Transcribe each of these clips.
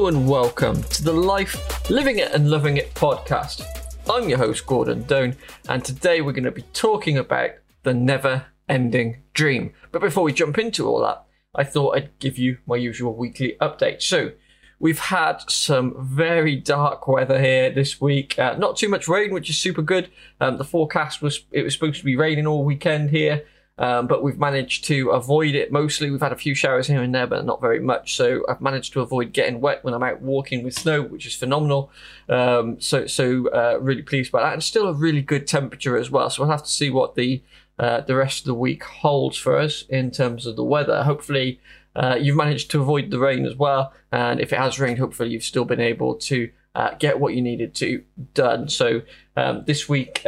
Hello and welcome to the Life Living It and Loving It podcast. I'm your host, Gordon Doan, and today we're going to be talking about the never ending dream. But before we jump into all that, I thought I'd give you my usual weekly update. So, we've had some very dark weather here this week. Uh, not too much rain, which is super good. Um, the forecast was it was supposed to be raining all weekend here. Um, but we've managed to avoid it mostly. We've had a few showers here and there, but not very much. So I've managed to avoid getting wet when I'm out walking with snow, which is phenomenal. Um, so so uh, really pleased by that, and still a really good temperature as well. So we'll have to see what the uh, the rest of the week holds for us in terms of the weather. Hopefully, uh, you've managed to avoid the rain as well, and if it has rained, hopefully you've still been able to uh, get what you needed to done. So um, this week.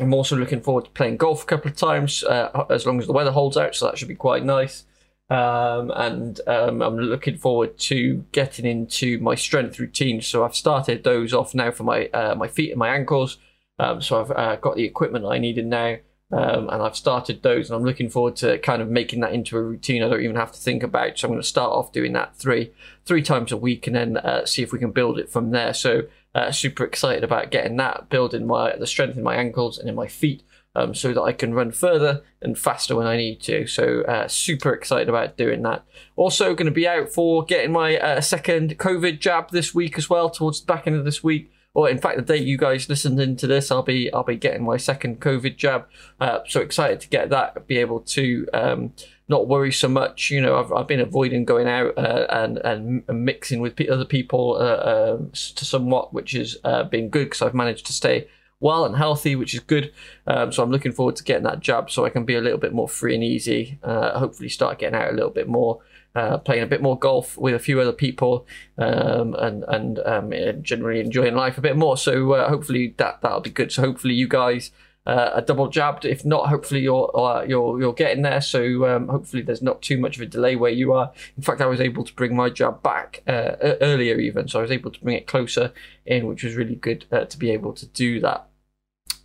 I'm also looking forward to playing golf a couple of times, uh, as long as the weather holds out. So that should be quite nice. Um, and um, I'm looking forward to getting into my strength routine. So I've started those off now for my uh, my feet and my ankles. Um, so I've uh, got the equipment I needed now, um, and I've started those. And I'm looking forward to kind of making that into a routine. I don't even have to think about. So I'm going to start off doing that three three times a week, and then uh, see if we can build it from there. So uh, super excited about getting that, building my the strength in my ankles and in my feet, um, so that I can run further and faster when I need to. So uh, super excited about doing that. Also going to be out for getting my uh, second COVID jab this week as well, towards the back end of this week. Or in fact, the day you guys listened into this, I'll be I'll be getting my second COVID jab. Uh, so excited to get that, be able to um, not worry so much. You know, I've, I've been avoiding going out uh, and, and mixing with other people uh, uh, to somewhat, which has uh, been good because I've managed to stay well and healthy, which is good. Um, so I'm looking forward to getting that jab so I can be a little bit more free and easy. Uh, hopefully, start getting out a little bit more. Uh, playing a bit more golf with a few other people um, and and um, generally enjoying life a bit more. So uh, hopefully that that'll be good. So hopefully you guys uh, are double jabbed. If not, hopefully you're uh, you're you're getting there. So um, hopefully there's not too much of a delay where you are. In fact, I was able to bring my jab back uh, earlier even, so I was able to bring it closer in, which was really good uh, to be able to do that.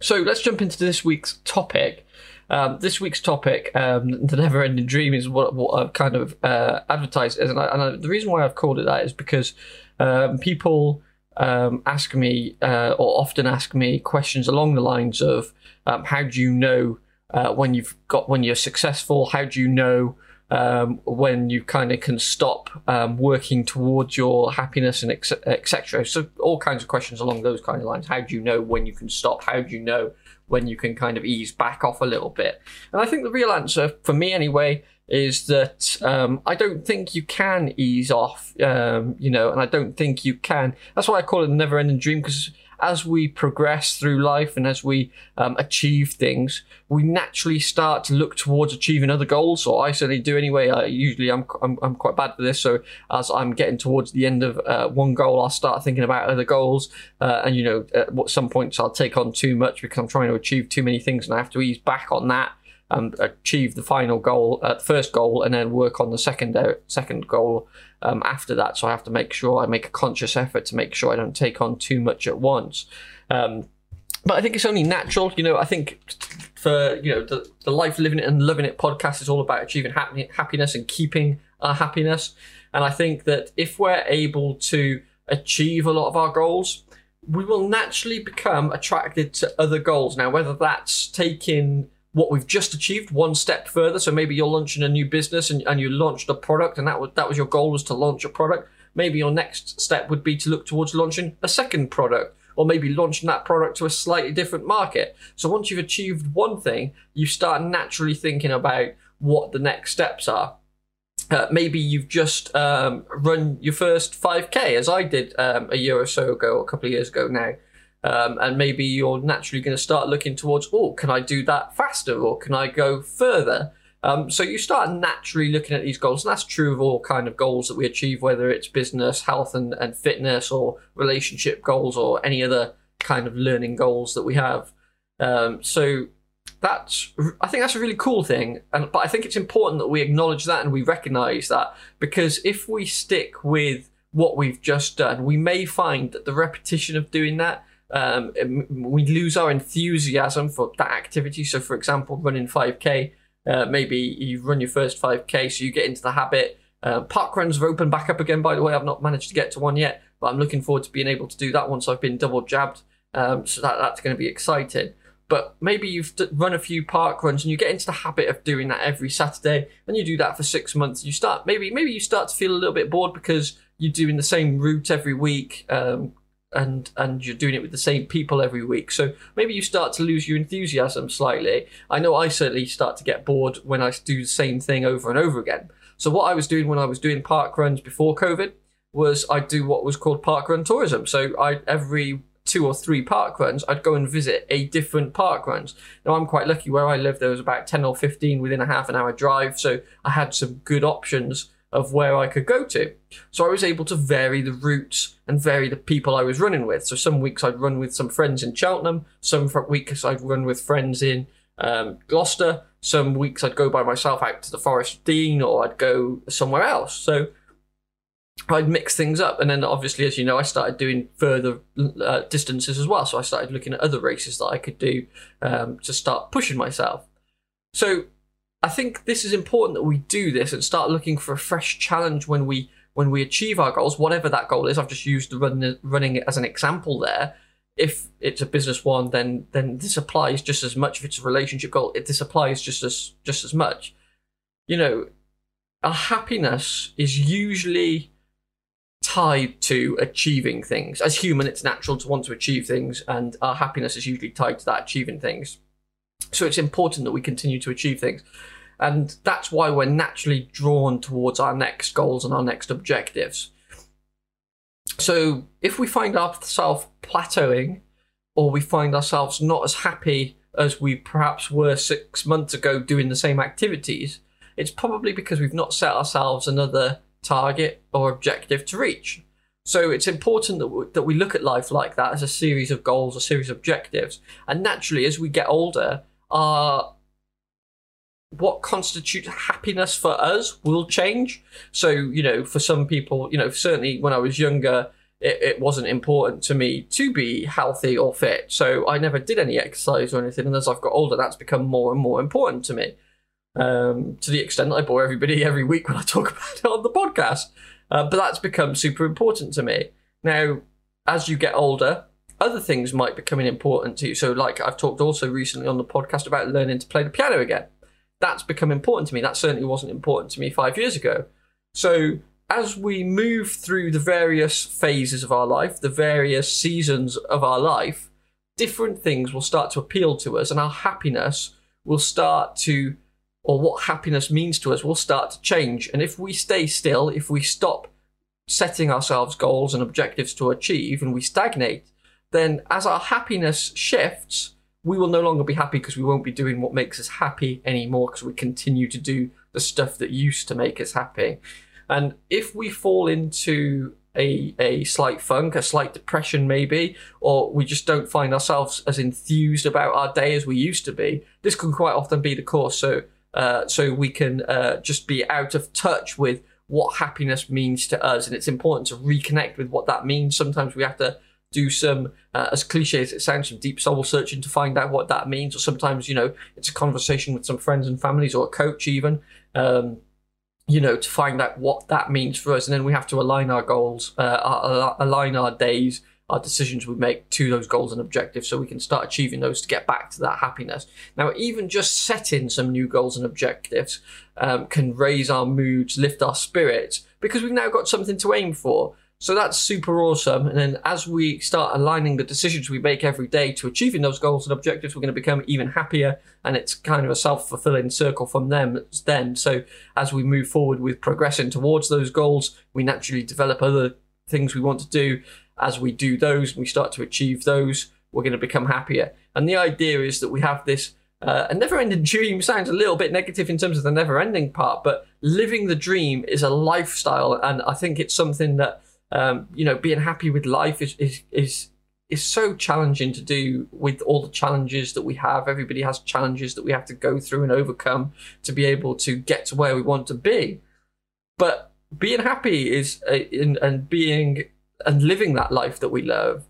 So let's jump into this week's topic. Um, this week's topic, um, the never-ending dream, is what, what I've kind of uh, advertised as, and, I, and I, the reason why I've called it that is because um, people um, ask me uh, or often ask me questions along the lines of, um, "How do you know uh, when you've got when you're successful? How do you know?" Um, when you kind of can stop working towards your happiness and etc. So all kinds of questions along those kind of lines. How do you know when you can stop? How do you know when you can kind of ease back off a little bit. And I think the real answer, for me anyway, is that um, I don't think you can ease off, um, you know, and I don't think you can. That's why I call it a never ending dream because as we progress through life and as we um, achieve things, we naturally start to look towards achieving other goals. Or I certainly do anyway. I usually I'm, I'm, I'm quite bad for this. So as I'm getting towards the end of uh, one goal, I'll start thinking about other goals. Uh, and you know, at some points I'll take on too much because I'm trying to achieve too many things, and I have to ease back on that and achieve the final goal, at uh, first goal, and then work on the second uh, second goal um, after that. So I have to make sure I make a conscious effort to make sure I don't take on too much at once. Um, but I think it's only natural, you know. I think for you know the, the life living it and loving it podcast is all about achieving happy, happiness and keeping our happiness. And I think that if we're able to achieve a lot of our goals, we will naturally become attracted to other goals. Now, whether that's taking what we've just achieved one step further. So maybe you're launching a new business and, and you launched a product and that was, that was your goal was to launch a product. Maybe your next step would be to look towards launching a second product or maybe launching that product to a slightly different market. So once you've achieved one thing, you start naturally thinking about what the next steps are. Uh, maybe you've just um, run your first 5k as I did um, a year or so ago, a couple of years ago now. Um, and maybe you're naturally going to start looking towards, oh, can I do that faster or can I go further? Um, so you start naturally looking at these goals, and that's true of all kind of goals that we achieve, whether it's business, health, and, and fitness, or relationship goals, or any other kind of learning goals that we have. Um, so that's I think that's a really cool thing, and but I think it's important that we acknowledge that and we recognise that because if we stick with what we've just done, we may find that the repetition of doing that um, we lose our enthusiasm for that activity. So, for example, running 5k, uh, maybe you run your first 5k, so you get into the habit. Uh, park runs have opened back up again, by the way. I've not managed to get to one yet, but I'm looking forward to being able to do that once I've been double jabbed. Um, so that, that's going to be exciting. But maybe you've run a few park runs and you get into the habit of doing that every Saturday, and you do that for six months. You start maybe maybe you start to feel a little bit bored because you're doing the same route every week, um, and and you're doing it with the same people every week. So maybe you start to lose your enthusiasm slightly. I know I certainly start to get bored when I do the same thing over and over again. So what I was doing when I was doing park runs before COVID was I'd do what was called park run tourism. So I every two or three park runs, I'd go and visit a different park runs. Now I'm quite lucky where I live. There was about ten or fifteen within a half an hour drive, so I had some good options of where I could go to. So I was able to vary the routes and vary the people I was running with. So some weeks I'd run with some friends in Cheltenham, some weeks I'd run with friends in um, Gloucester, some weeks I'd go by myself out to the Forest Dean or I'd go somewhere else. So I'd mix things up, and then obviously, as you know, I started doing further uh, distances as well. So I started looking at other races that I could do um, to start pushing myself. So I think this is important that we do this and start looking for a fresh challenge when we when we achieve our goals, whatever that goal is. I've just used the run, running it as an example there. If it's a business one, then then this applies just as much. If it's a relationship goal, it this applies just as just as much. You know, our happiness is usually tied to achieving things. As human, it's natural to want to achieve things, and our happiness is usually tied to that achieving things. So it's important that we continue to achieve things. And that's why we're naturally drawn towards our next goals and our next objectives. So if we find ourselves plateauing, or we find ourselves not as happy as we perhaps were six months ago doing the same activities, it's probably because we've not set ourselves another target or objective to reach. So it's important that we, that we look at life like that as a series of goals, a series of objectives. And naturally, as we get older, our what constitutes happiness for us will change. So, you know, for some people, you know, certainly when I was younger, it, it, wasn't important to me to be healthy or fit. So I never did any exercise or anything. And as I've got older, that's become more and more important to me um, to the extent that I bore everybody every week when I talk about it on the podcast. Uh, but that's become super important to me. Now, as you get older, other things might become important to you. So, like I've talked also recently on the podcast about learning to play the piano again. That's become important to me. That certainly wasn't important to me five years ago. So, as we move through the various phases of our life, the various seasons of our life, different things will start to appeal to us, and our happiness will start to or what happiness means to us will start to change. And if we stay still, if we stop setting ourselves goals and objectives to achieve and we stagnate, then as our happiness shifts, we will no longer be happy because we won't be doing what makes us happy anymore because we continue to do the stuff that used to make us happy. And if we fall into a, a slight funk, a slight depression maybe, or we just don't find ourselves as enthused about our day as we used to be, this can quite often be the cause. So uh, so we can uh, just be out of touch with what happiness means to us. And it's important to reconnect with what that means. Sometimes we have to do some, uh, as cliche as it sounds, some deep soul searching to find out what that means. Or sometimes, you know, it's a conversation with some friends and families or a coach even. Um, you know, to find out what that means for us, and then we have to align our goals, uh, align our days, our decisions we make to those goals and objectives so we can start achieving those to get back to that happiness. Now, even just setting some new goals and objectives um, can raise our moods, lift our spirits, because we've now got something to aim for. So that's super awesome. And then as we start aligning the decisions we make every day to achieving those goals and objectives, we're going to become even happier. And it's kind of a self fulfilling circle from them then. So as we move forward with progressing towards those goals, we naturally develop other things we want to do as we do those, we start to achieve those, we're going to become happier. And the idea is that we have this uh, a never ending dream sounds a little bit negative in terms of the never ending part, but living the dream is a lifestyle. And I think it's something that, um, you know, being happy with life is, is, is, is so challenging to do with all the challenges that we have. Everybody has challenges that we have to go through and overcome to be able to get to where we want to be. But being happy is, uh, in, and being and living that life that we love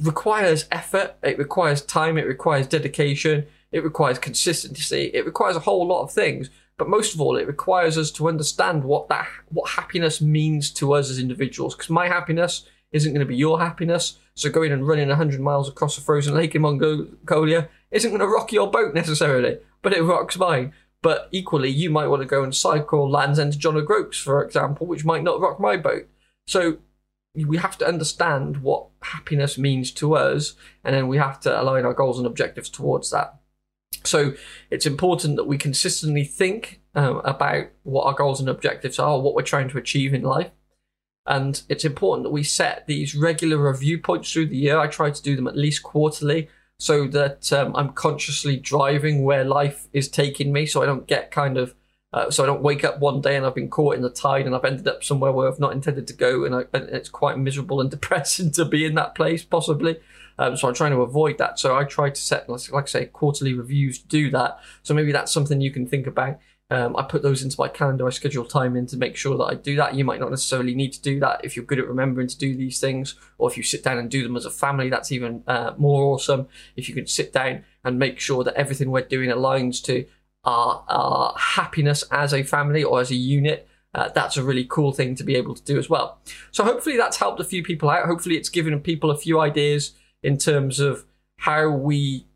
requires effort, it requires time, it requires dedication, it requires consistency, it requires a whole lot of things. But most of all, it requires us to understand what that what happiness means to us as individuals. Because my happiness isn't going to be your happiness. So going and running 100 miles across a frozen lake in Mongolia isn't going to rock your boat necessarily, but it rocks mine. But equally, you might want to go and cycle Land's End to John O'Groats, for example, which might not rock my boat. So we have to understand what happiness means to us, and then we have to align our goals and objectives towards that. So it's important that we consistently think um, about what our goals and objectives are, what we're trying to achieve in life. And it's important that we set these regular review points through the year. I try to do them at least quarterly so that um, I'm consciously driving where life is taking me so I don't get kind of uh, so I don't wake up one day and I've been caught in the tide and I've ended up somewhere where I've not intended to go and, I, and it's quite miserable and depressing to be in that place possibly. Um, so I'm trying to avoid that. So I try to set, like I say, quarterly reviews to do that. So maybe that's something you can think about. Um, I put those into my calendar. I schedule time in to make sure that I do that. You might not necessarily need to do that if you're good at remembering to do these things, or if you sit down and do them as a family. That's even uh, more awesome. If you can sit down and make sure that everything we're doing aligns to our, our happiness as a family or as a unit. Uh, that's a really cool thing to be able to do as well. So hopefully that's helped a few people out. Hopefully it's given people a few ideas in terms of how we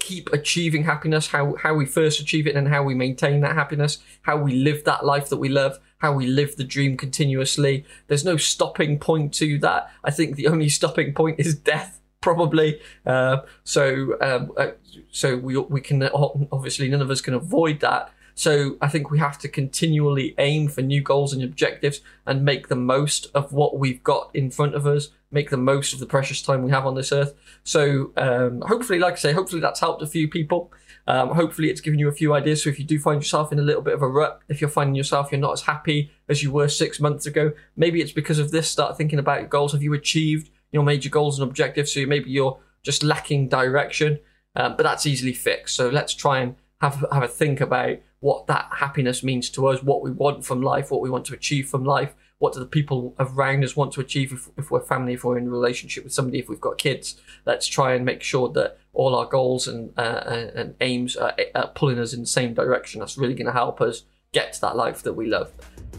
keep achieving happiness, how how we first achieve it and how we maintain that happiness, how we live that life that we love, how we live the dream continuously. There's no stopping point to that. I think the only stopping point is death probably. Uh, so um, uh, so we we can obviously none of us can avoid that. So I think we have to continually aim for new goals and objectives and make the most of what we've got in front of us. Make the most of the precious time we have on this earth. So um, hopefully, like I say, hopefully that's helped a few people. Um, hopefully it's given you a few ideas. So if you do find yourself in a little bit of a rut, if you're finding yourself you're not as happy as you were six months ago, maybe it's because of this. Start thinking about your goals. Have you achieved your major goals and objectives. So maybe you're just lacking direction, um, but that's easily fixed. So let's try and have have a think about what that happiness means to us, what we want from life, what we want to achieve from life, what do the people around us want to achieve if, if we're family, if we're in a relationship with somebody, if we've got kids. Let's try and make sure that all our goals and uh, and aims are, are pulling us in the same direction. That's really going to help us get to that life that we love.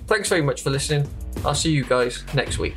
Thanks very much for listening. I'll see you guys next week.